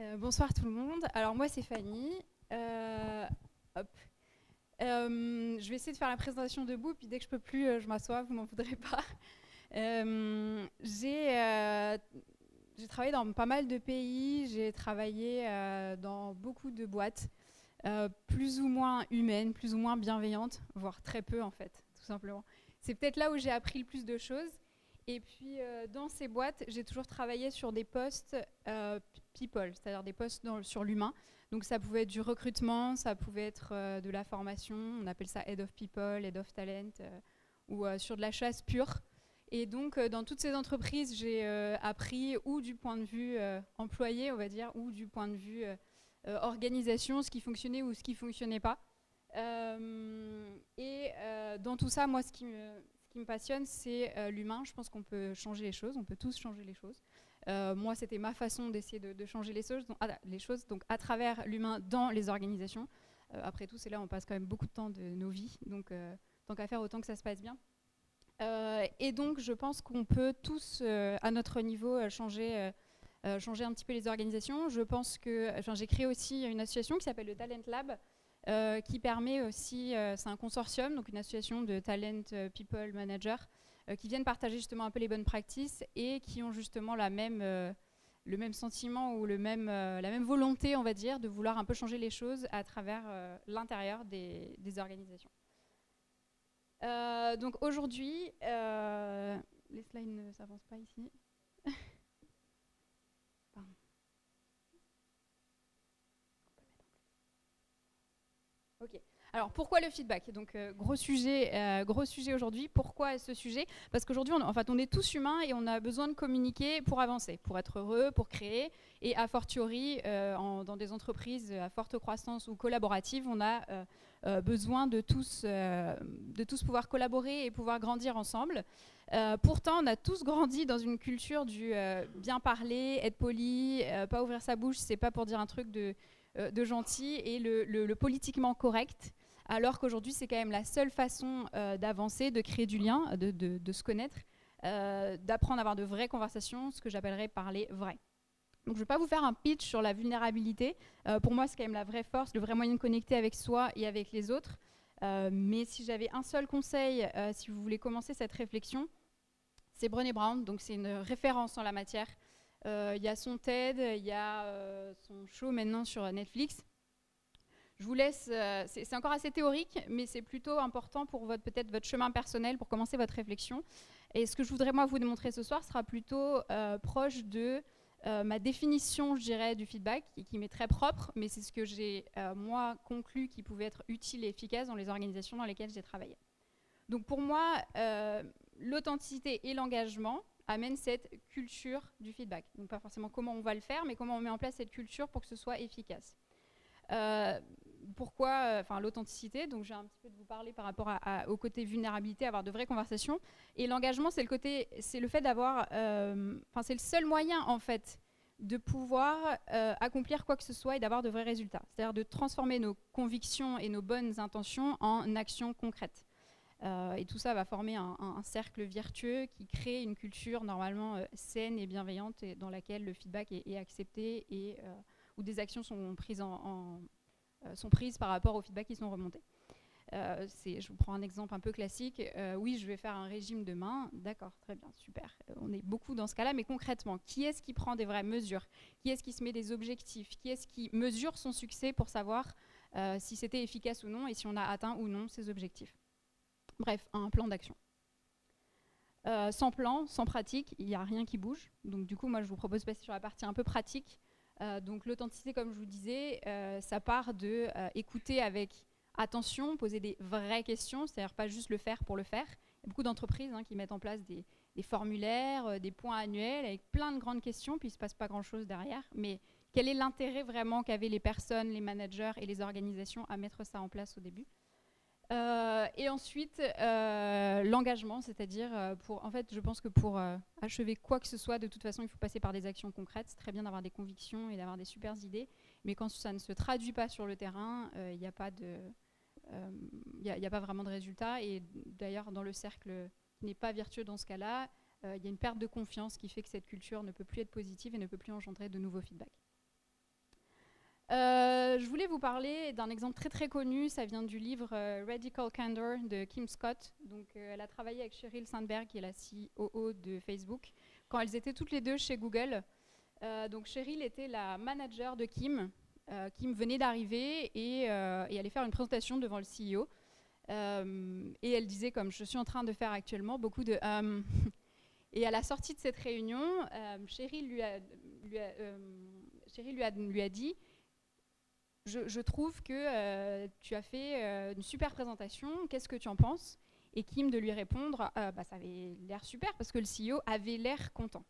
Euh, bonsoir tout le monde. Alors moi c'est Fanny. Euh, hop. Euh, je vais essayer de faire la présentation debout, puis dès que je peux plus, je m'assois, vous m'en voudrez pas. J'ai j'ai travaillé dans pas mal de pays, j'ai travaillé dans beaucoup de boîtes, plus ou moins humaines, plus ou moins bienveillantes, voire très peu en fait, tout simplement. C'est peut-être là où j'ai appris le plus de choses. Et puis euh, dans ces boîtes, j'ai toujours travaillé sur des postes euh, people, c'est-à-dire des postes sur l'humain. Donc ça pouvait être du recrutement, ça pouvait être euh, de la formation, on appelle ça head of people, head of talent, ou sur de la chasse pure. Et donc dans toutes ces entreprises, j'ai appris ou du point de vue employé, on va dire, ou du point de vue organisation, ce qui fonctionnait ou ce qui fonctionnait pas. Et dans tout ça, moi, ce qui me, qui me passionne, c'est euh, l'humain. Je pense qu'on peut changer les choses, on peut tous changer les choses. Euh, moi, c'était ma façon d'essayer de, changer les choses, les choses, donc à travers l'humain dans les organisations. Euh, après tout, c'est là où on passe quand même beaucoup de temps de nos vies, donc tant qu'à faire, autant que ça se passe bien. Et donc, je pense qu'on peut tous, à notre niveau, changer, changer un petit peu les organisations. Je pense que, j'ai créé aussi une association qui s'appelle le Talent Lab, euh, qui permet aussi, euh, c'est un consortium, donc une association de talent euh, people managers, qui viennent partager justement un peu les bonnes pratiques et qui ont justement la même, le même sentiment ou le même, la même volonté, on va dire, de vouloir un peu changer les choses à travers l'intérieur des, des organisations. Donc aujourd'hui, les slides ne s'avancent pas ici. Alors pourquoi le feedback? Donc euh, gros sujet, euh, gros sujet aujourd'hui. Pourquoi ce sujet? Parce qu'aujourd'hui, on, en fait, on est tous humains et on a besoin de communiquer pour avancer, pour être heureux, pour créer. Et a fortiori, euh, dans des entreprises à forte croissance ou collaboratives, on a besoin de tous, de tous pouvoir collaborer et pouvoir grandir ensemble. Pourtant, on a tous grandi dans une culture du bien parler, être poli, pas ouvrir sa bouche, c'est pas pour dire un truc de, de gentil, et le, politiquement correct. Alors qu'aujourd'hui, c'est quand même la seule façon euh, d'avancer, de créer du lien, de, se connaître, euh, d'apprendre à avoir de vraies conversations, ce que j'appellerais parler vrai. Donc, je ne vais pas vous faire un pitch sur la vulnérabilité. Euh, pour moi, c'est quand même la vraie force, le vrai moyen de connecter avec soi et avec les autres. Euh, mais si j'avais un seul conseil, euh, si vous voulez commencer cette réflexion, c'est Brené Brown. Donc, c'est une référence en la matière. Euh, Il y a son TED, il y a euh, son show maintenant sur Netflix. Je vous laisse, euh, c'est encore assez théorique, mais c'est plutôt important pour votre peut-être votre chemin personnel, pour commencer votre réflexion. Et ce que je voudrais moi vous démontrer ce soir sera plutôt euh, proche de euh, ma définition, je dirais, du feedback, qui m'est très propre, mais c'est ce que j'ai euh, moi conclu qui pouvait être utile et efficace dans les organisations dans lesquelles j'ai travaillé. Donc pour moi, euh, l'authenticité et l'engagement amènent cette culture du feedback. Donc pas forcément comment on va le faire, mais comment on met en place cette culture pour que ce soit efficace. Euh, pourquoi euh, enfin l'authenticité? Donc j'ai un petit peu de vous parler par rapport au côté vulnérabilité avoir de vraies conversations et l'engagement c'est le côté c'est le fait d'avoir euh, enfin c'est le seul moyen en fait de pouvoir accomplir quoi que ce soit et d'avoir de vrais résultats c'est-à-dire de transformer nos convictions et nos bonnes intentions en actions concrètes Euh, et tout ça va former un, cercle vertueux qui crée une culture normalement euh, saine et bienveillante dans laquelle le feedback est, accepté et euh, où des actions sont prises, sont prises par rapport aux feedbacks qui sont remontés. Je vous prends un exemple un peu classique. Oui, je vais faire un régime demain. D'accord, très bien, super. On est beaucoup dans ce cas-là, mais concrètement, qui est-ce qui prend des vraies mesures? Qui est-ce qui se met des objectifs? Qui est-ce qui mesure son succès pour savoir si c'était efficace ou non et si on a atteint ou non ses objectifs? Bref, un plan d'action. Euh, sans plan, sans pratique, il n'y a rien qui bouge. Donc du coup, moi, je vous propose de passer sur la partie un peu pratique. Euh, donc l'authenticité, comme je vous disais, euh, ça part de écouter avec attention, poser des vraies questions, c'est-à-dire pas juste le faire pour le faire. Il y a beaucoup d'entreprises hein, qui mettent en place des, des formulaires, des points annuels avec plein de grandes questions, puis il ne se passe pas grand-chose derrière. Mais quel est l'intérêt vraiment qu'avaient les personnes, les managers et les organisations à mettre ça en place au début? Euh, et ensuite, euh, l'engagement, c'est-à-dire, euh, pour, en fait, je pense que pour achever quoi que ce soit, de toute façon, il faut passer par des actions concrètes. C'est très bien d'avoir des convictions et d'avoir des super idées, mais quand ça ne se traduit pas sur le terrain, il n'y a pas de, il a pas vraiment de résultat. Et d'ailleurs, dans le cercle qui n'est pas vertueux dans ce cas-là, il y a une perte de confiance qui fait que cette culture ne peut plus être positive et ne peut plus engendrer de nouveaux feedbacks. Je voulais vous parler d'un exemple très très connu, ça vient du livre Radical Candor de Kim Scott. Donc, elle a travaillé avec Sheryl Sandberg, qui est la COO de Facebook, quand elles étaient toutes les deux chez Google. donc Sheryl était la manager de Kim, euh, me venait d'arriver et, euh, allait faire une présentation devant le CEO. Euh, et elle disait, comme je suis en train de faire actuellement, beaucoup de... et à la sortie de cette réunion, a, lui a dit, je, trouve que tu as fait une super présentation, qu'est-ce que tu en penses? Et Kim de lui répondre, bah, ça avait l'air super parce que le CEO avait l'air content.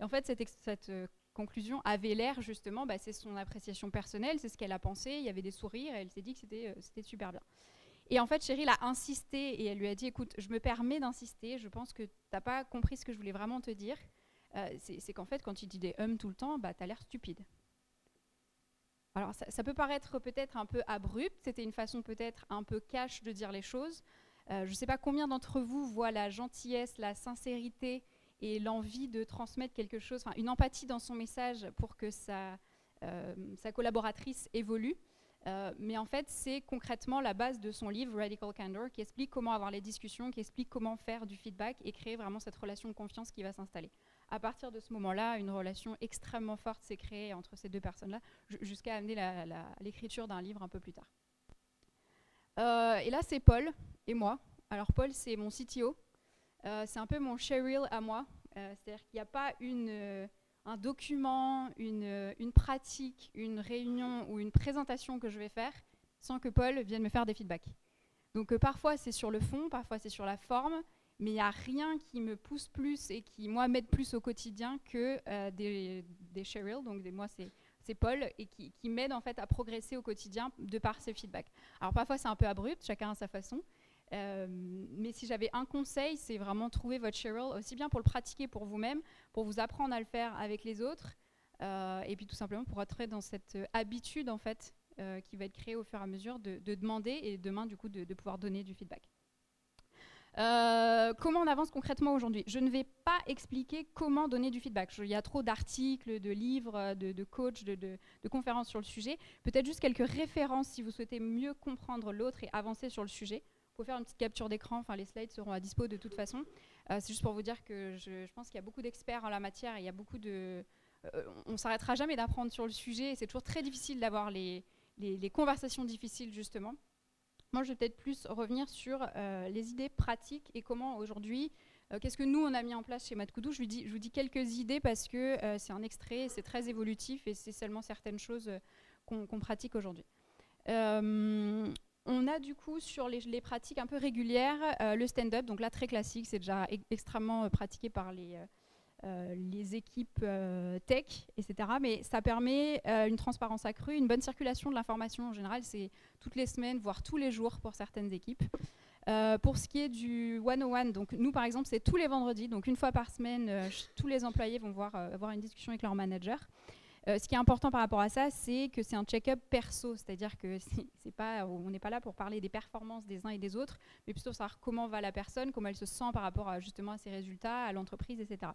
Et en fait, cette, conclusion avait l'air justement, bah, c'est son appréciation personnelle, c'est ce qu'elle a pensé, il y avait des sourires elle s'est dit que c'était euh, super bien. Et en fait, Cheryl a insisté et elle lui a dit, écoute, je me permets d'insister, je pense que tu n'as pas compris ce que je voulais vraiment te dire. Euh, c'est qu'en fait, quand tu dis des hum tout le temps, bah, tu as l'air stupide. Alors, ça, peut paraître peut-être un peu abrupt, c'était une façon peut-être un peu cash de dire les choses. Euh, je ne sais pas combien d'entre vous voient la gentillesse, la sincérité et l'envie de transmettre quelque chose, une empathie dans son message pour que sa, euh, sa collaboratrice évolue. Euh, mais en fait, c'est concrètement la base de son livre Radical Candor qui explique comment avoir les discussions, qui explique comment faire du feedback et créer vraiment cette relation de confiance qui va s'installer. À partir de ce moment-là, une relation extrêmement forte s'est créée entre ces deux personnes-là, jusqu'à amener l'écriture d'un livre un peu plus tard. Euh, et là, c'est Paul et moi. Alors Paul, c'est mon CTO, euh, c'est un peu mon Cheryl à moi. Euh, c'est-à-dire qu'il n'y a pas un document, une, pratique, une réunion ou une présentation que je vais faire sans que Paul vienne me faire des feedbacks. Donc parfois c'est sur le fond, parfois c'est sur la forme, mais il n'y a rien qui me pousse plus et qui, moi, m'aide plus au quotidien que des, des Cheryl, donc des, moi c'est c'est Paul, et qui, qui m'aide en fait à progresser au quotidien de par ses feedbacks. Alors parfois c'est un peu abrupt, chacun a sa façon, euh, mais si j'avais un conseil, c'est vraiment trouver votre Cheryl, aussi bien pour le pratiquer pour vous-même, pour vous apprendre à le faire avec les autres, euh, et puis tout simplement pour entrer dans cette habitude en fait euh, qui va être créée au fur et à mesure de, demander et demain du coup de, pouvoir donner du feedback. Comment on avance concrètement aujourd'hui? Je ne vais pas expliquer comment donner du feedback. Il y a trop d'articles, de livres, de, de coachs, de, conférences sur le sujet. Peut-être juste quelques références si vous souhaitez mieux comprendre l'autre et avancer sur le sujet faut faire une petite capture d'écran. Enfin, les slides seront à dispo de toute façon. Euh, c'est juste pour vous dire que je, pense qu'il y a beaucoup d'experts en la matière et il y a beaucoup de. Euh, on s'arrêtera jamais d'apprendre sur le sujet. et C'est toujours très difficile d'avoir les, conversations difficiles justement. Moi, je vais peut-être plus revenir sur euh, les idées pratiques et comment aujourd'hui. Qu'est-ce que nous on a mis en place chez Matkoudou je, je vous dis quelques idées parce que c'est un extrait, c'est très évolutif et c'est seulement certaines choses qu'on pratique aujourd'hui. On a du coup sur les, pratiques un peu régulières euh, le stand-up, donc là très classique, c'est déjà extrêmement euh, pratiqué par les, euh, les équipes tech, etc. Mais ça permet une transparence accrue, une bonne circulation de l'information en général, c'est toutes les semaines, voire tous les jours pour certaines équipes. pour ce qui est du one-on-one, donc nous par exemple c'est tous les vendredis, donc une fois par semaine, tous les employés vont voir, avoir une discussion avec leur manager. Euh, ce qui est important par rapport à ça, c'est que c'est un check-up perso, c'est-à-dire que c'est pas, on n'est pas là pour parler des performances des uns et des autres, mais plutôt savoir comment va la personne, comment elle se sent par rapport à, justement à ses résultats, à l'entreprise, etc.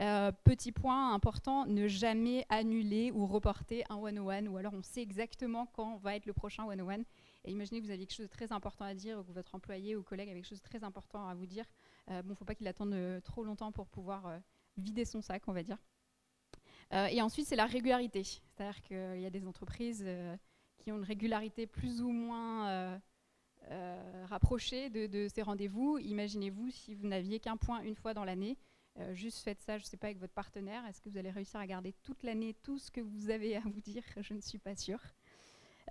Euh, petit point important, ne jamais annuler ou reporter un one-on-one, ou alors on sait exactement quand va être le prochain one-on-one. Et imaginez que vous avez quelque chose de très important à dire, ou que votre employé ou collègue a quelque chose de très important à vous dire. Euh, bon, faut pas qu'il attende euh, trop longtemps pour pouvoir vider son sac, on va dire. Euh, et ensuite, c'est la régularité. C'est-à-dire qu'il y a des entreprises euh, qui ont une régularité plus ou moins euh, rapprochée de, ces rendez-vous. Imaginez-vous si vous n'aviez qu'un point une fois dans l'année. Juste faites ça, je ne sais pas, avec votre partenaire. Est-ce que vous allez réussir à garder toute l'année tout ce que vous avez à vous dire? Je ne suis pas sûre.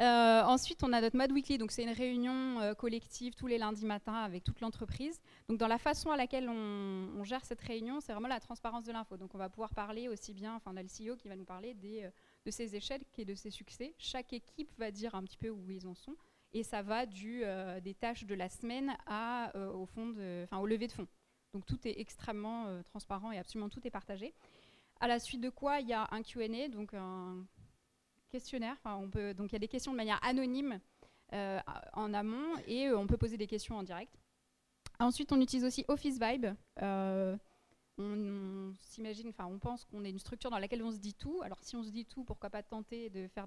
Euh, ensuite, on a notre Mad Weekly, donc c'est une réunion euh, collective tous les lundis matins avec toute l'entreprise. Donc, dans la façon à laquelle on, gère cette réunion, c'est vraiment la transparence de l'info. Donc, on va pouvoir parler aussi bien, enfin, on a le CEO qui va nous parler euh, de ses échecs et de ses succès. Chaque équipe va dire un petit peu où ils en sont, et ça va des tâches de la semaine à, au, fond de, au lever de fonds. Donc, tout est extrêmement transparent et absolument tout est partagé. À la suite de quoi, il y a un Q&A, donc un questionnaire. on peut, donc il y a des questions de manière anonyme euh, en amont et euh, on peut poser des questions en direct. Ensuite, on utilise aussi Office Vibe. Euh, on, s'imagine, enfin, on pense qu'on est une structure dans laquelle on se dit tout. Alors, si on se dit tout, pourquoi pas tenter de faire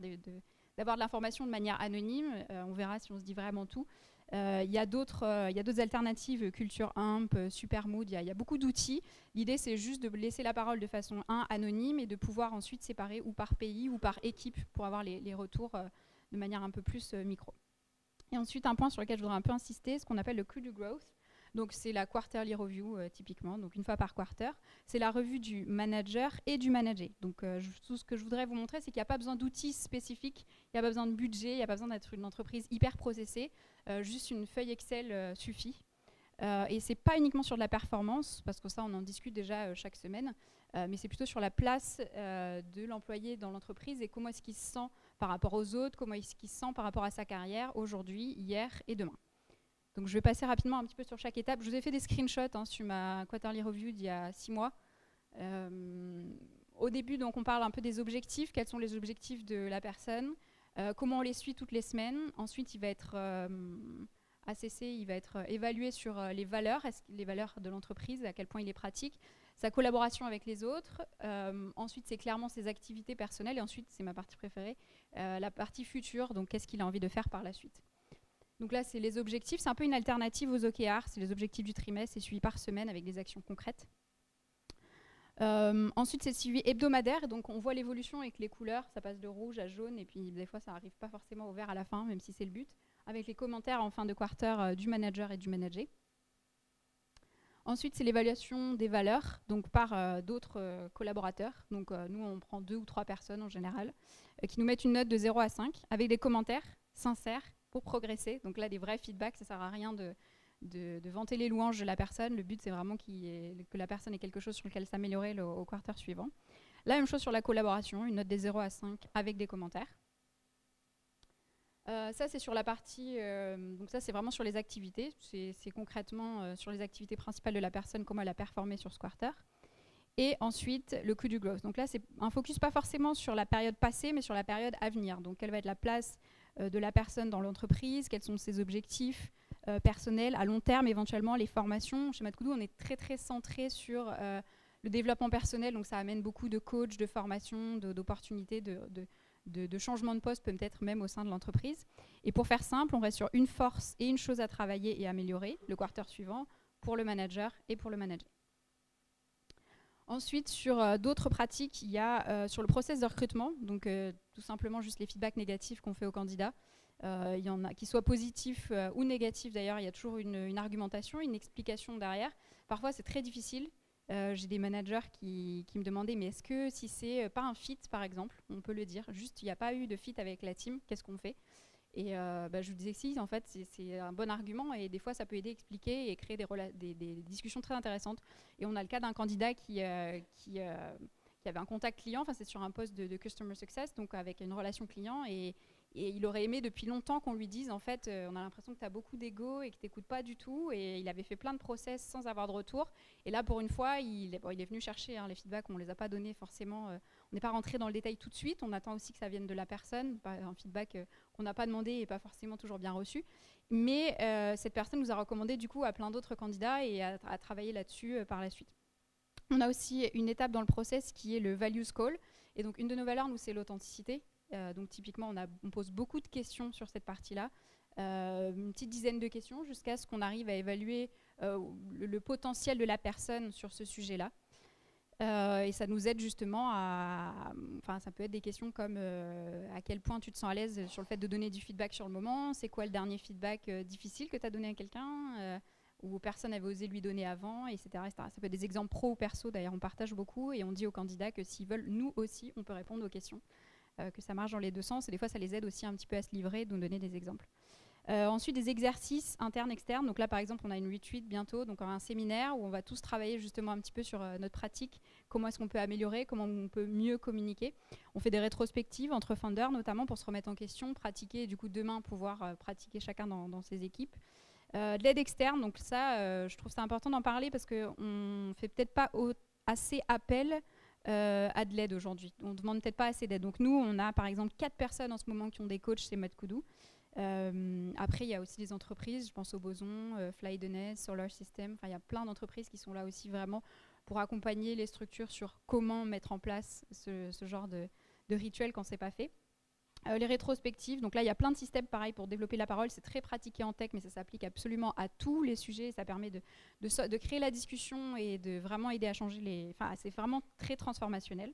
d'avoir de, l'information de manière anonyme? on verra si on se dit vraiment tout. Il y a d'autres alternatives, Culture Imp, Supermood, il y, a beaucoup d'outils. L'idée, c'est juste de laisser la parole de façon un, anonyme et de pouvoir ensuite séparer ou par pays ou par équipe pour avoir les, retours de manière un peu plus micro. Et ensuite, un point sur lequel je voudrais un peu insister, ce qu'on appelle le cul du growth. Donc, c'est la quarterly review, euh, typiquement, donc une fois par quarter. C'est la revue du manager et du manager. Donc, euh, tout ce que je voudrais vous montrer, c'est qu'il n'y a pas besoin d'outils spécifiques, il n'y a pas besoin de budget, il n'y a pas besoin d'être une entreprise hyper processée. Euh, juste une feuille Excel suffit. et c'est pas uniquement sur de la performance, parce que ça, on en discute déjà chaque semaine, mais c'est plutôt sur la place de l'employé dans l'entreprise et comment est-ce qu'il se sent par rapport aux autres, comment est-ce qu'il se sent par rapport à sa carrière aujourd'hui, hier et demain. Donc je vais passer rapidement un petit peu sur chaque étape. Je vous ai fait des screenshots hein, sur ma quarterly review d'il y a six mois. Euh, au début, donc, on parle un peu des objectifs. Quels sont les objectifs de la personne euh, Comment on les suit toutes les semaines? Ensuite, il va être euh, ACC, il va être évalué sur les valeurs, les valeurs de l'entreprise, à quel point il est pratique? Sa collaboration avec les autres. Euh, ensuite, c'est clairement ses activités personnelles. Et ensuite, c'est ma partie préférée, euh, la partie future. Donc, qu'est-ce qu'il a envie de faire par la suite? Donc là, c'est les objectifs. C'est un peu une alternative aux OKR. C'est les objectifs du trimestre. C'est suivi par semaine avec des actions concrètes. Euh, ensuite, c'est le suivi hebdomadaire. Donc, on voit l'évolution avec les couleurs. Ça passe de rouge à jaune. Et puis, des fois, ça n'arrive pas forcément au vert à la fin, même si c'est le but. Avec les commentaires en fin de quarter du manager et du manager. Ensuite, c'est l'évaluation des valeurs, donc par euh, d'autres euh, collaborateurs. Donc euh, nous, on prend deux ou trois personnes en général, qui nous mettent une note de 0 à 5, avec des commentaires sincères pour progresser. Donc là, des vrais feedbacks, ça ne sert à rien de, de, vanter les louanges de la personne. Le but, c'est vraiment que la personne ait quelque chose sur lequel s'améliorer au quarter suivant. La même chose sur la collaboration, une note des 0 à 5 avec des commentaires. Euh, ça, c'est sur la partie. Euh, donc, ça, c'est vraiment sur les activités. C'est concrètement euh, sur les activités principales de la personne, comment elle a performé sur ce quarter. Et ensuite, le coût du growth. Donc là, c'est un focus pas forcément sur la période passée, mais sur la période à venir. Donc, quelle va être la place de la personne dans l'entreprise Quels sont ses objectifs personnels à long terme, éventuellement les formations Chez Matkoudou, on est très, très centré sur le développement personnel. Donc, ça amène beaucoup de coachs, de formations, d'opportunités, de, de de, changement de poste, peut-être même au sein de l'entreprise. Et pour faire simple, on reste sur une force et une chose à travailler et améliorer le quarter suivant pour le manager et pour le manager. Ensuite, sur euh, d'autres pratiques, il y a euh, sur le process de recrutement, donc euh, tout simplement juste les feedbacks négatifs qu'on fait aux candidats. Il y en a qui soient positifs ou négatifs d'ailleurs, il y a toujours une, argumentation, une explication derrière. Parfois, c'est très difficile. Euh, j'ai des managers qui, me demandaient, mais est-ce que si c'est euh, pas un fit, par exemple, on peut le dire, juste il n'y a pas eu de fit avec la team, qu'est-ce qu'on fait? Et euh, bah, je vous disais si, en fait, c'est un bon argument et des fois ça peut aider à expliquer et créer des, discussions très intéressantes. Et on a le cas d'un candidat qui, qui, avait un contact client, enfin c'est sur un poste de, de, Customer Success, donc avec une relation client et et il aurait aimé depuis longtemps qu'on lui dise en fait, euh, on a l'impression que tu as beaucoup d'ego et que tu n'écoutes pas du tout. Et il avait fait plein de process sans avoir de retour. Et là, pour une fois, il, est venu chercher hein, les feedbacks, on ne les a pas donnés forcément. Euh, on n'est pas rentré dans le détail tout de suite. On attend aussi que ça vienne de la personne, un feedback euh, qu'on n'a pas demandé et pas forcément toujours bien reçu. Mais cette personne nous a recommandé du coup à plein d'autres candidats et à, à travailler là-dessus par la suite. On a aussi une étape dans le process qui est le values call. Et donc, une de nos valeurs, nous, c'est l'authenticité. Euh, donc typiquement, on, pose beaucoup de questions sur cette partie-là, euh, une petite dizaine de questions jusqu'à ce qu'on arrive à évaluer euh, le, potentiel de la personne sur ce sujet-là. et ça nous aide justement à. Enfin, ça peut être des questions comme à quel point tu te sens à l'aise sur le fait de donner du feedback sur le moment, c'est quoi le dernier feedback difficile que tu as donné à quelqu'un ou personne n'avait osé lui donner avant, etc., etc. Ça peut être des exemples pro ou perso, d'ailleurs, on partage beaucoup et on dit aux candidats que s'ils veulent, nous aussi, on peut répondre aux questions. Euh, que ça marche dans les deux sens. Et des fois, ça les aide aussi un petit peu à se livrer, nous donner des exemples. Euh, ensuite, des exercices internes, externes. Donc là, par exemple, on a une retreat bientôt, donc un séminaire où on va tous travailler justement un petit peu sur euh, notre pratique, comment est-ce qu'on peut améliorer, comment on peut mieux communiquer. On fait des rétrospectives entre founders, notamment pour se remettre en question, pratiquer et du coup demain pouvoir pratiquer chacun dans, ses équipes. de l'aide externe, donc ça, je trouve ça important d'en parler parce qu'on ne fait peut-être pas assez appel euh, à de l'aide aujourd'hui. On ne demande peut-être pas assez d'aide. Donc nous, on a par exemple quatre personnes en ce moment qui ont des coachs chez Matkoudou. Euh, après, il y a aussi des entreprises, je pense au Boson, euh, Solar System, il y a plein d'entreprises qui sont là aussi vraiment pour accompagner les structures sur comment mettre en place ce, genre de, de rituel quand c'est pas fait. Euh, les rétrospectives, donc là il y a plein de systèmes pareil pour développer la parole, c'est très pratiqué en tech mais ça s'applique absolument à tous les sujets, ça permet de, créer la discussion et de vraiment aider à changer les... Enfin c'est vraiment très transformationnel.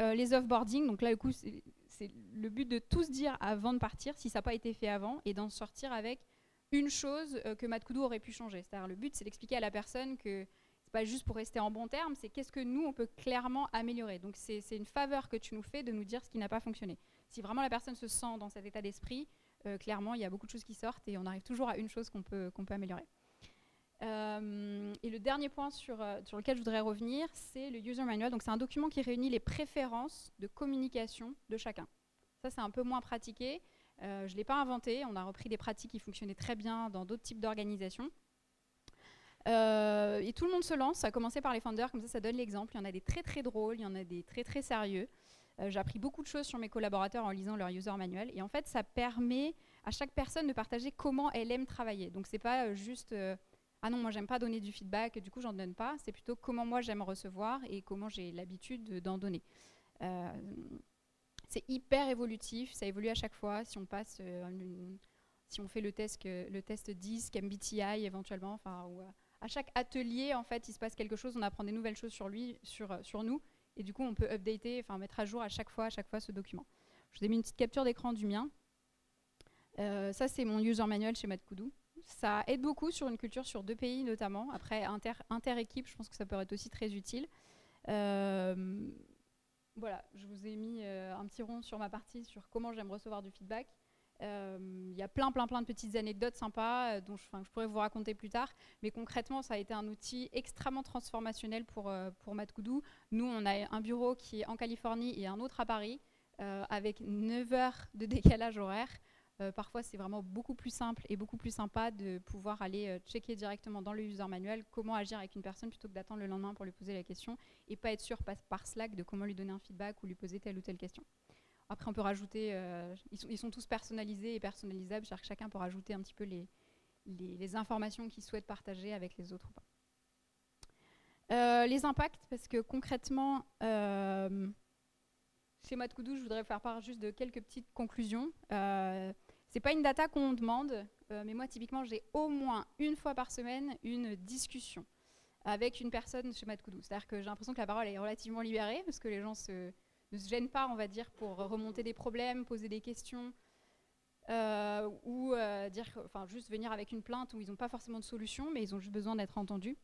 Euh, les offboarding, donc là du coup c'est le but de tous dire avant de partir si ça n'a pas été fait avant et d'en sortir avec une chose euh, que Matt aurait pu changer. C'est-à-dire le but c'est d'expliquer à la personne que c'est pas juste pour rester en bon terme, c'est qu'est-ce que nous on peut clairement améliorer. Donc c'est une faveur que tu nous fais de nous dire ce qui n'a pas fonctionné si vraiment la personne se sent dans cet état d'esprit, euh, clairement, il y a beaucoup de choses qui sortent et on arrive toujours à une chose qu'on peut, améliorer. Euh, et le dernier point sur, euh, sur lequel je voudrais revenir, c'est le User Manual. C'est un document qui réunit les préférences de communication de chacun. Ça, c'est un peu moins pratiqué. je ne l'ai pas inventé. On a repris des pratiques qui fonctionnaient très bien dans d'autres types d'organisations. et tout le monde se lance, à commencer par les founders, comme ça, ça donne l'exemple. Il y en a des très très drôles, il y en a des très très sérieux. Euh, j'ai appris beaucoup de choses sur mes collaborateurs en lisant leur user manual. Et en fait, ça permet à chaque personne de partager comment elle aime travailler. Donc, c'est pas euh, juste euh, ah non, moi j'aime pas donner du feedback, du coup j'en donne pas. C'est plutôt comment moi j'aime recevoir et comment j'ai l'habitude d'en donner. c'est hyper évolutif, ça évolue à chaque fois. Si on passe, si on fait le test, le test DISC, MBTI éventuellement, enfin, à chaque atelier en fait il se passe quelque chose, on apprend des nouvelles choses sur lui, sur nous. Et du coup, on peut updater, enfin mettre à jour à chaque fois, à chaque fois ce document. Je vous ai mis une petite capture d'écran du mien. Euh, ça, c'est mon user manual chez Matkoudou. Ça aide beaucoup sur une culture sur deux pays notamment. Après, inter, inter-équipe, je pense que ça peut être aussi très utile. Euh, voilà, je vous ai mis euh, un petit rond sur ma partie sur comment j'aime recevoir du feedback. Euh, il y a plein, plein, plein de petites anecdotes sympas euh, dont je, je, pourrais vous raconter plus tard. Mais concrètement, ça a été un outil extrêmement transformationnel pour, euh, pour Matkoudou. Nous, on a un bureau qui est en Californie et un autre à Paris, avec 9 heures de décalage horaire. parfois, c'est vraiment beaucoup plus simple et beaucoup plus sympa de pouvoir aller checker directement dans le user manuel comment agir avec une personne plutôt que d'attendre le lendemain pour lui poser la question et pas être sûr par Slack de comment lui donner un feedback ou lui poser telle ou telle question. Après, on peut rajouter, euh, ils, sont, tous personnalisés et personnalisables, c'est-à-dire que chacun peut rajouter un petit peu les, informations qu'il souhaite partager avec les autres ou pas. Euh, les impacts, parce que concrètement, euh, chez Matkoudou, je voudrais faire part juste de quelques petites conclusions. Euh, c'est pas une data qu'on demande, mais moi, typiquement, j'ai au moins une fois par semaine une discussion avec une personne chez Matkoudou. C'est-à-dire que j'ai l'impression que la parole est relativement libérée, parce que les gens se, ne se gênent pas, on va dire, pour remonter des problèmes, poser des questions, euh, ou euh, dire, enfin, juste venir avec une plainte où ils n'ont pas forcément de solution, mais ils ont juste besoin d'être entendus.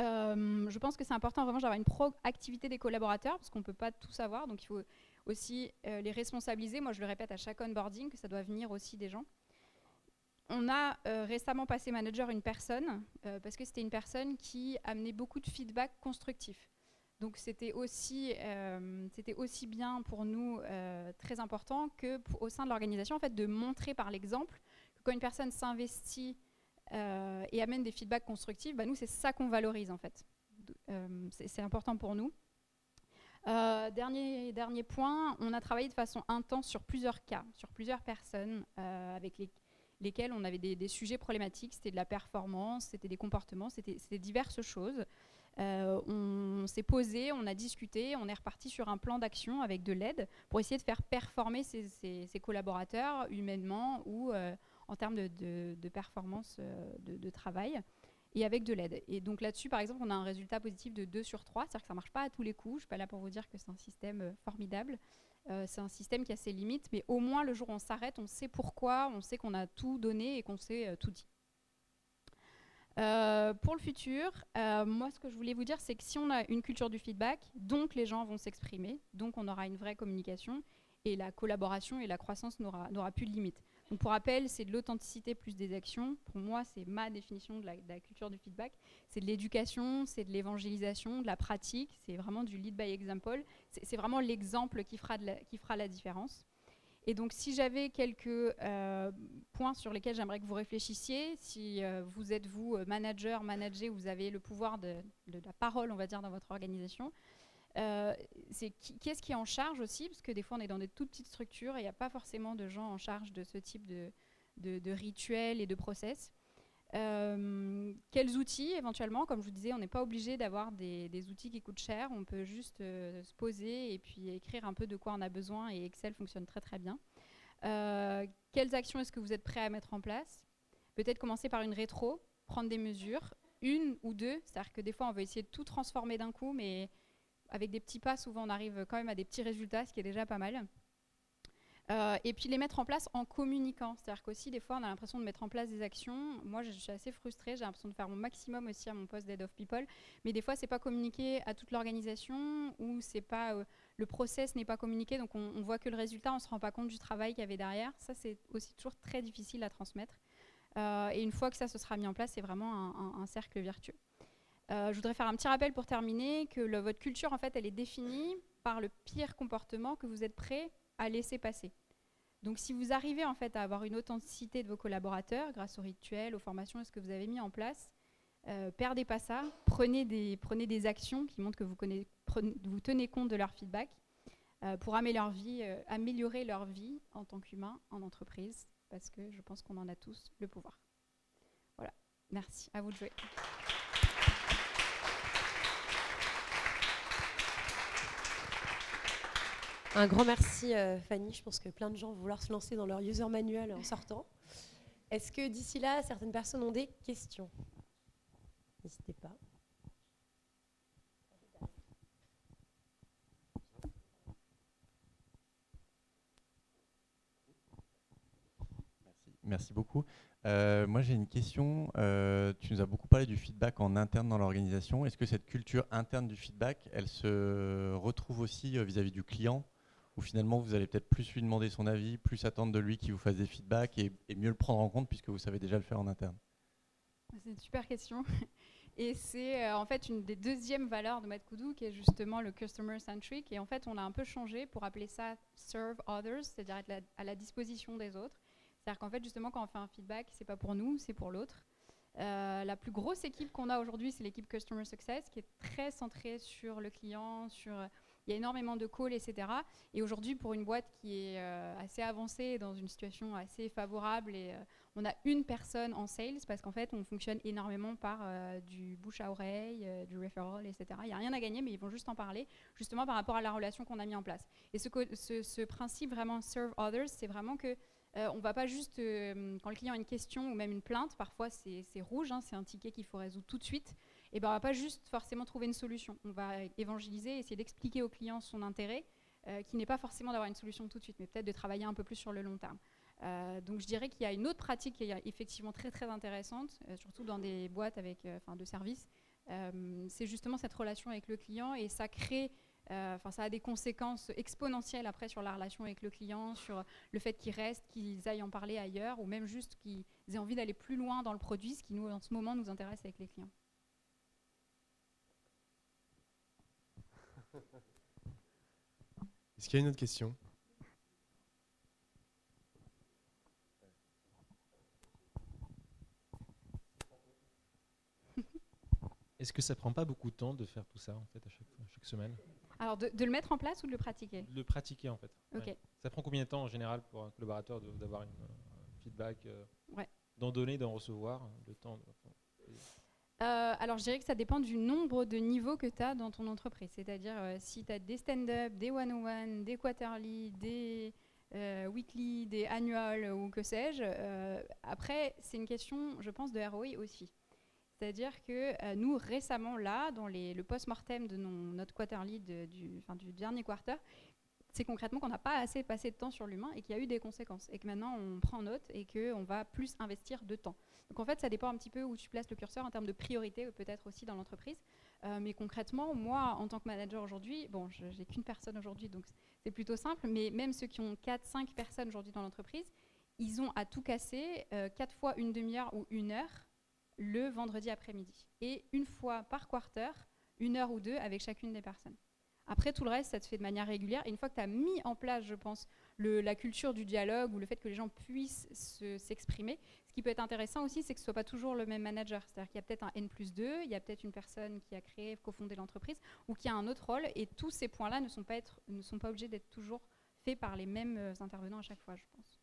Euh, je pense que c'est important vraiment d'avoir une proactivité des collaborateurs, parce qu'on ne peut pas tout savoir, donc il faut aussi les responsabiliser. Moi, je le répète à chaque onboarding, que ça doit venir aussi des gens. On a récemment passé manager une personne, parce que c'était une personne qui amenait beaucoup de feedback constructif. Donc c'était aussi, euh, bien pour nous euh, très important que au sein de l'organisation en de montrer par l'exemple que quand une personne s'investit euh, et amène des feedbacks constructifs, bah, nous c'est ça qu'on valorise en fait. c'est important pour nous. dernier, point, on a travaillé de façon intense sur plusieurs cas, sur plusieurs personnes avec lesquelles on avait des sujets problématiques. C'était de la performance, c'était des comportements, c'était diverses choses. Euh, on s'est posé, on a discuté, on est reparti sur un plan d'action avec de l'aide pour essayer de faire performer ses, collaborateurs humainement ou euh, en termes de, performance euh, de, travail et avec de l'aide. Et donc là-dessus, par exemple, on a un résultat positif de 2 sur 3, c'est-à-dire que ça ne marche pas à tous les coups. Je ne suis pas là pour vous dire que c'est un système formidable. c'est un système qui a ses limites, mais au moins le jour où on s'arrête, on sait pourquoi, on sait qu'on a tout donné et qu'on sait tout dit. Euh, pour le futur, euh, moi ce que je voulais vous dire, c'est que si on a une culture du feedback, donc les gens vont s'exprimer, donc on aura une vraie communication et la collaboration et la croissance n'aura plus de limite. Donc pour rappel, c'est de l'authenticité plus des actions. Pour moi, c'est ma définition de la, culture du feedback. C'est de l'éducation, c'est de l'évangélisation, de la pratique, c'est vraiment du lead by example. C'est vraiment l'exemple qui, qui fera la différence. Et donc, si j'avais quelques euh, points sur lesquels j'aimerais que vous réfléchissiez, si euh, vous êtes, vous, euh, manager, manager, vous avez le pouvoir de, la parole, on va dire, dans votre organisation, c'est qui, est-ce qui est en charge aussi? Parce que des fois, on est dans des toutes petites structures et il n'y a pas forcément de gens en charge de ce type de, de, rituels et de process. Euh, quels outils éventuellement Comme je vous disais, on n'est pas obligé d'avoir des, outils qui coûtent cher. On peut juste euh, se poser et puis écrire un peu de quoi on a besoin et Excel fonctionne très très bien. Euh, quelles actions est-ce que vous êtes prêt à mettre en place? Peut-être commencer par une rétro, prendre des mesures, une ou deux. C'est-à-dire que des fois, on veut essayer de tout transformer d'un coup, mais avec des petits pas, souvent, on arrive quand même à des petits résultats, ce qui est déjà pas mal. Euh, et puis les mettre en place en communiquant. C'est-à-dire qu'aussi, des fois, on a l'impression de mettre en place des actions. Moi, je suis assez frustrée. J'ai l'impression de faire mon maximum aussi à mon poste d'Head of People. Mais des fois, c'est pas communiqué à toute l'organisation ou c'est pas euh, le process n'est pas communiqué. Donc, on, voit que le résultat, on se rend pas compte du travail qu'il y avait derrière. Ça, c'est aussi toujours très difficile à transmettre. Euh, et une fois que ça se sera mis en place, c'est vraiment un, cercle vertueux. je voudrais faire un petit rappel pour terminer que votre culture, en fait, elle est définie par le pire comportement que vous êtes prêt à laisser passer. Donc si vous arrivez en fait à avoir une authenticité de vos collaborateurs grâce aux rituels, aux formations et ce que vous avez mis en place, euh, perdez pas ça, prenez des, prenez des actions qui montrent que vous, connaissez, vous tenez compte de leur feedback euh, pour améliorer leur, vie, euh, améliorer leur vie en tant qu'humain en entreprise, parce que je pense qu'on en a tous le pouvoir. Voilà, merci, à vous de jouer. Un grand merci euh, Fanny, je pense que plein de gens vont vouloir se lancer dans leur user manual en sortant. Est-ce que d'ici là, certaines personnes ont des questions? N'hésitez pas. Merci, beaucoup. Euh, moi, j'ai une question. Euh, tu nous as beaucoup parlé du feedback en interne dans l'organisation. Est-ce que cette culture interne du feedback, elle se retrouve aussi vis-à-vis -vis du client? Ou finalement vous allez peut-être plus lui demander son avis, plus attendre de lui qu'il vous fasse des feedbacks et, mieux le prendre en compte puisque vous savez déjà le faire en interne C'est une super question. Et c'est euh, en fait une des deuxièmes valeurs de Matkoudou qui est justement le customer centric. Et en fait, on a un peu changé pour appeler ça serve others, c'est-à-dire être à la disposition des autres. C'est-à-dire qu'en fait, justement, quand on fait un feedback, c'est pas pour nous, c'est pour l'autre. Euh, la plus grosse équipe qu'on a aujourd'hui, c'est l'équipe Customer Success, qui est très centrée sur le client, sur il y a énormément de calls, etc. Et aujourd'hui, pour une boîte qui est euh, assez avancée, dans une situation assez favorable, et, euh, on a une personne en sales parce qu'en fait, on fonctionne énormément par euh, du bouche à oreille, du referral, etc. Il n'y a rien à gagner, mais ils vont juste en parler, justement par rapport à la relation qu'on a mis en place. Et ce, ce, principe vraiment serve others, c'est vraiment que on ne va pas juste, quand le client a une question ou même une plainte, parfois c'est rouge, hein, c'est un ticket qu'il faut résoudre tout de suite et ben on va pas juste forcément trouver une solution. On va évangéliser, essayer d'expliquer au client son intérêt, euh, qui n'est pas forcément d'avoir une solution tout de suite, mais peut-être de travailler un peu plus sur le long terme. Euh, donc je dirais qu'il y a une autre pratique qui est effectivement très très intéressante, euh, surtout dans des boîtes avec, enfin de services. c'est justement cette relation avec le client et ça crée Enfin, ça a des conséquences exponentielles après sur la relation avec le client, sur le fait qu'ils restent, qu'ils aillent en parler ailleurs, ou même juste qu'ils aient envie d'aller plus loin dans le produit, ce qui nous, en ce moment, nous intéresse avec les clients. Est-ce qu'il y a une autre question? Est-ce que ça prend pas beaucoup de temps de faire tout ça en fait à chaque, chaque semaine? Alors de, le mettre en place ou de le pratiquer? De le pratiquer en fait. Ça prend combien de temps en général pour un collaborateur d'avoir un feedback euh, D'en donner, d'en recevoir le temps euh, alors, je dirais que ça dépend du nombre de niveaux que tu as dans ton entreprise. C'est-à-dire, euh, si tu as des stand-up, des one-on-one, des quarterly, des euh, weekly, des annual ou que sais-je. après, c'est une question, je pense, de ROI aussi. C'est-à-dire que nous, récemment, là, dans le post-mortem de notre quarterly du, du dernier quarter, c'est concrètement qu'on n'a pas assez passé de temps sur l'humain et qu'il y a eu des conséquences. Et que maintenant, on prend note et qu'on va plus investir de temps. Donc en fait, ça dépend un petit peu où tu places le curseur en termes de priorité, peut-être aussi dans l'entreprise. Euh, mais concrètement, moi, en tant que manager aujourd'hui, bon, je n'ai qu'une personne aujourd'hui, donc c'est plutôt simple, mais même ceux qui ont 4-5 personnes aujourd'hui dans l'entreprise, ils ont à tout casser euh, 4 fois une demi-heure ou une heure le vendredi après-midi. Et une fois par quarter, une heure ou deux avec chacune des personnes. Après, tout le reste, ça se fait de manière régulière. Et une fois que tu as mis en place, je pense, la culture du dialogue ou le fait que les gens puissent s'exprimer, ce qui peut être intéressant aussi, c'est que ce ne soit pas toujours le même manager. C'est-à-dire qu'il y a peut-être un N plus 2, il y a peut-être une personne qui a créé, cofondé l'entreprise, ou qui a un autre rôle. Et tous ces points-là ne, sont pas ne sont pas obligés d'être toujours faits par les mêmes euh, intervenants à chaque fois, je pense.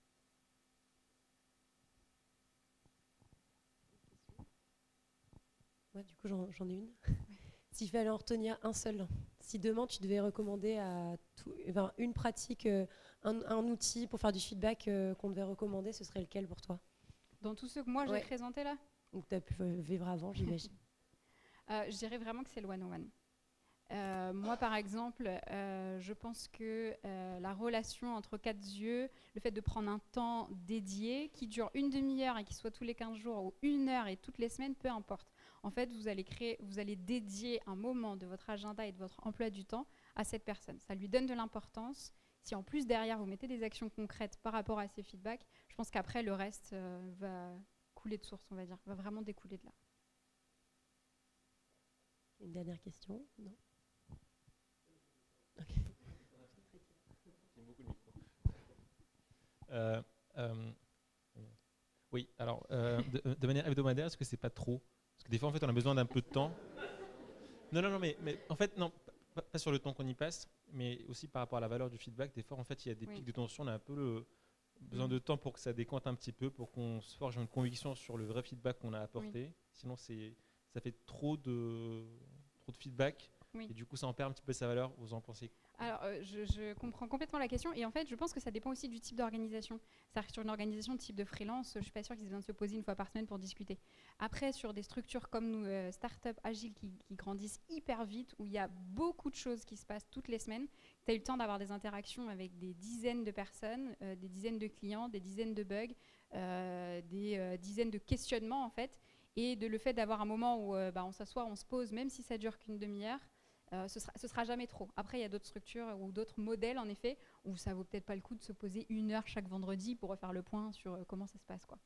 Moi, du coup, j'en ai une. S'il fallait en retenir un seul, si demain tu devais recommander à tout, une pratique, euh, un, outil pour faire du feedback euh, qu'on devait recommander, ce serait lequel pour toi? Dans tous ceux que moi j'ai présentés là Ou que tu as pu vivre avant, j'imagine euh, Je dirais vraiment que c'est le one-on-one. Euh, moi, par exemple, euh, je pense que euh, la relation entre quatre yeux, le fait de prendre un temps dédié qui dure une demi-heure et qui soit tous les 15 jours ou une heure et toutes les semaines, peu importe. En fait, vous allez créer, vous allez dédier un moment de votre agenda et de votre emploi du temps à cette personne. Ça lui donne de l'importance. Si en plus derrière vous mettez des actions concrètes par rapport à ces feedbacks, pense qu'après le reste va couler de source, on va dire, va vraiment découler de là. Une dernière question? Non. Euh, euh, oui, alors, euh, de, manière hebdomadaire, est-ce que c'est pas trop? Parce que des fois, en fait, on a besoin d'un peu de temps. Non, non, non, mais, mais en fait, non, pas, sur le temps qu'on y passe, mais aussi par rapport à la valeur du feedback. Des fois, en fait, il y a des pics de tension, on a un peu le, besoin de temps pour que ça décompte un petit peu, pour qu'on se forge une conviction sur le vrai feedback qu'on a apporté. Sinon, c'est, ça fait trop de, trop de feedback. Et du coup, ça en perd un petit peu sa valeur. Vous en pensez alors, euh, je, comprends complètement la question. Et en fait, je pense que ça dépend aussi du type d'organisation. C'est-à-dire sur une organisation de type de freelance, je ne suis pas sûre qu'ils aient besoin de se poser une fois par semaine pour discuter. Après, sur des structures comme nous, euh, start-up qui, grandissent hyper vite, où il y a beaucoup de choses qui se passent toutes les semaines, tu as eu le temps d'avoir des interactions avec des dizaines de personnes, euh, des dizaines de clients, des dizaines de bugs, des dizaines de questionnements, en fait. Et de le fait d'avoir un moment où bah, on s'assoit, on se pose, même si ça dure qu'une demi-heure, euh, ce, sera, sera jamais trop. Après, il y a d'autres structures ou d'autres modèles, en effet, où ça vaut peut-être pas le coup de se poser une heure chaque vendredi pour refaire le point sur euh, comment ça se passe. Quoi.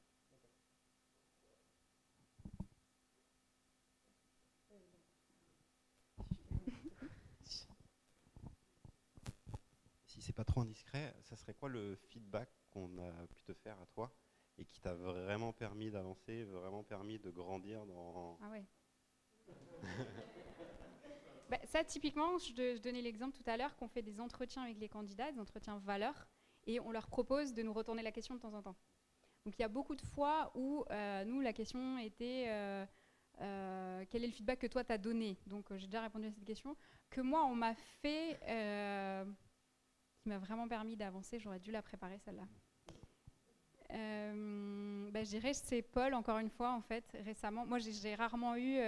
si c'est pas trop indiscret, ça serait quoi le feedback qu'on a pu te faire à toi et qui t'a vraiment permis d'avancer, vraiment permis de grandir dans... Ah ouais. Bah, ça, typiquement, je, donnais l'exemple tout à l'heure qu'on fait des entretiens avec les candidats, des entretiens valeurs, et on leur propose de nous retourner la question de temps en temps. Donc il y a beaucoup de fois où euh, nous, la question était euh, euh, quel est le feedback que toi t'as donné? Donc j'ai déjà répondu à cette question. Que moi, on m'a fait, qui m'a vraiment permis d'avancer, j'aurais dû la préparer celle-là. Bah, je dirais c'est Paul, encore une fois, en fait, récemment. Moi, j'ai rarement eu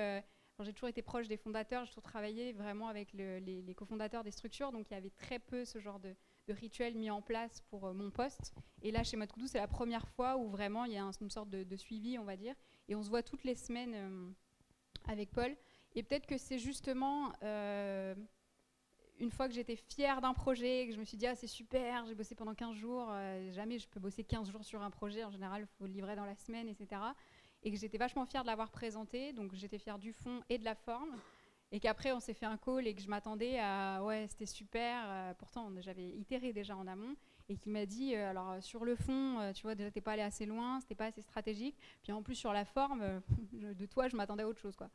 j'ai toujours été proche des fondateurs, j'ai toujours travaillé vraiment avec les, cofondateurs des structures, donc il y avait très peu ce genre de, rituel mis en place pour euh, mon poste. Et là, chez Mode c'est la première fois où vraiment il y a une sorte de, suivi, on va dire, et on se voit toutes les semaines euh, avec Paul. Et peut-être que c'est justement euh, une fois que j'étais fière d'un projet, que je me suis dit, ah, c'est super, j'ai bossé pendant 15 jours, jamais je peux bosser 15 jours sur un projet, en général, il faut le livrer dans la semaine, etc et que j'étais vachement fière de l'avoir présenté. Donc j'étais fière du fond et de la forme. Et qu'après, on s'est fait un call et que je m'attendais à ouais, c'était super. Euh, pourtant, j'avais itéré déjà en amont. Et qui m'a dit euh, alors sur le fond, euh, tu vois, déjà, t'es pas allé assez loin, c'était pas assez stratégique. Puis en plus, sur la forme, de toi, je m'attendais à autre chose. Quoi.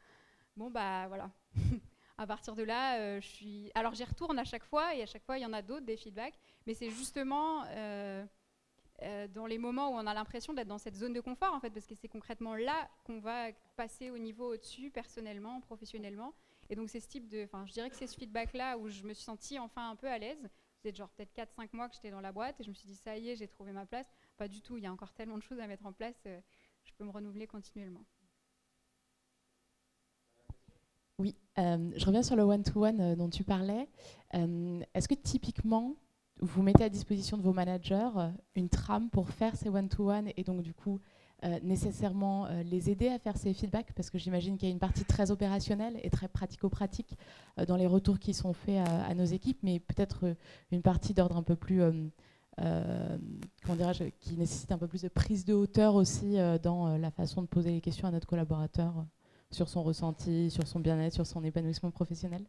Bon, bah voilà. à partir de là, je suis. Alors j'y retourne à chaque fois et à chaque fois, il y en a d'autres, des feedbacks. Mais c'est justement euh, dans les moments où on a l'impression d'être dans cette zone de confort, en fait, parce que c'est concrètement là qu'on va passer au niveau au-dessus, personnellement, professionnellement. Et donc, c'est ce type de. Enfin, je dirais que c'est ce feedback-là où je me suis sentie enfin un peu à l'aise. C'était genre peut-être 4-5 mois que j'étais dans la boîte et je me suis dit, ça y est, j'ai trouvé ma place. Pas du tout, il y a encore tellement de choses à mettre en place, euh, je peux me renouveler continuellement. Oui, euh, je reviens sur le one-to-one dont tu parlais. Est-ce que typiquement, vous mettez à disposition de vos managers euh, une trame pour faire ces one-to-one et donc du coup euh, nécessairement euh, les aider à faire ces feedbacks parce que j'imagine qu'il y a une partie très opérationnelle et très pratico-pratique dans les retours qui sont faits à, nos équipes, mais peut-être une partie d'ordre un peu plus, comment dirais-je, qui nécessite un peu plus de prise de hauteur aussi dans la façon de poser les questions à notre collaborateur sur son ressenti, sur son bien-être, sur son épanouissement professionnel.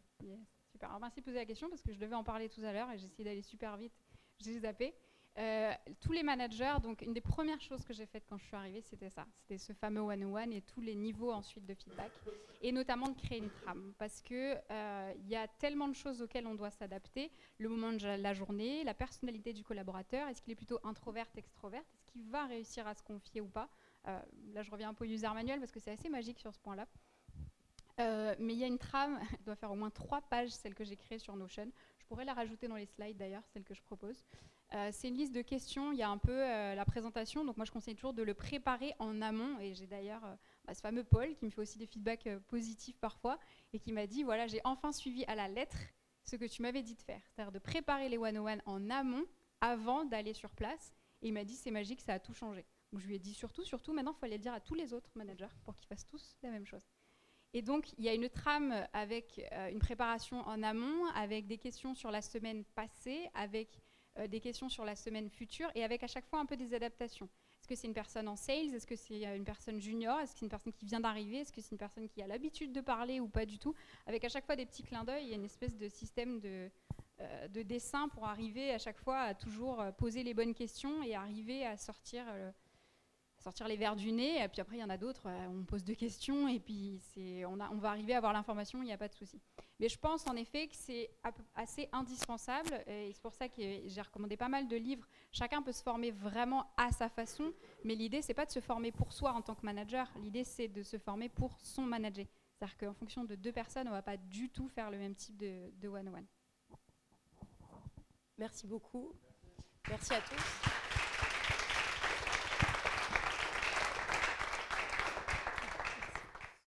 Merci de poser la question parce que je devais en parler tout à l'heure et j'ai essayé d'aller super vite. J'ai zappé. Euh, tous les managers, donc une des premières choses que j'ai faites quand je suis arrivée, c'était ça. C'était ce fameux one-on-one et tous les niveaux ensuite de feedback. Et notamment de créer une trame. Parce qu'il euh, y a tellement de choses auxquelles on doit s'adapter. Le moment de la journée, la personnalité du collaborateur. Est-ce qu'il est plutôt introverte, extroverte? Est-ce qu'il va réussir à se confier ou pas? Euh, Là, je reviens un peu au user manual parce que c'est assez magique sur ce point-là. Euh, mais il y a une trame, elle doit faire au moins trois pages, celle que j'ai créée sur Notion. Je pourrais la rajouter dans les slides d'ailleurs, celle que je propose. Euh, c'est une liste de questions, il y a un peu euh, la présentation, donc moi je conseille toujours de le préparer en amont. Et j'ai d'ailleurs bah, ce fameux Paul qui me fait aussi des feedbacks positifs parfois et qui m'a dit voilà, j'ai enfin suivi à la lettre ce que tu m'avais dit de faire, c'est-à-dire de préparer les 101 en amont avant d'aller sur place. Et il m'a dit c'est magique, ça a tout changé. Donc je lui ai dit surtout, surtout, maintenant il faut aller le dire à tous les autres managers pour qu'ils fassent tous la même chose. Et donc, il y a une trame avec euh, une préparation en amont, avec des questions sur la semaine passée, avec euh, des questions sur la semaine future, et avec à chaque fois un peu des adaptations. Est-ce que c'est une personne en sales? Est-ce que c'est euh, une personne junior? Est-ce que c'est une personne qui vient d'arriver? Est-ce que c'est une personne qui a l'habitude de parler ou pas du tout? Avec à chaque fois des petits clins d'œil, il y a une espèce de système de, de dessin pour arriver à chaque fois à toujours poser les bonnes questions et arriver à sortir sortir les verres du nez. Et puis après, il y en a d'autres, euh, on pose deux questions et puis on, on va arriver à avoir l'information, il n'y a pas de souci. Mais je pense en effet que c'est assez indispensable et c'est pour ça que j'ai recommandé pas mal de livres. Chacun peut se former vraiment à sa façon, mais l'idée, c'est pas de se former pour soi en tant que manager, l'idée, c'est de se former pour son manager. C'est-à-dire qu'en fonction de deux personnes, on ne va pas du tout faire le même type de, one-on-one. Merci beaucoup. Merci à tous.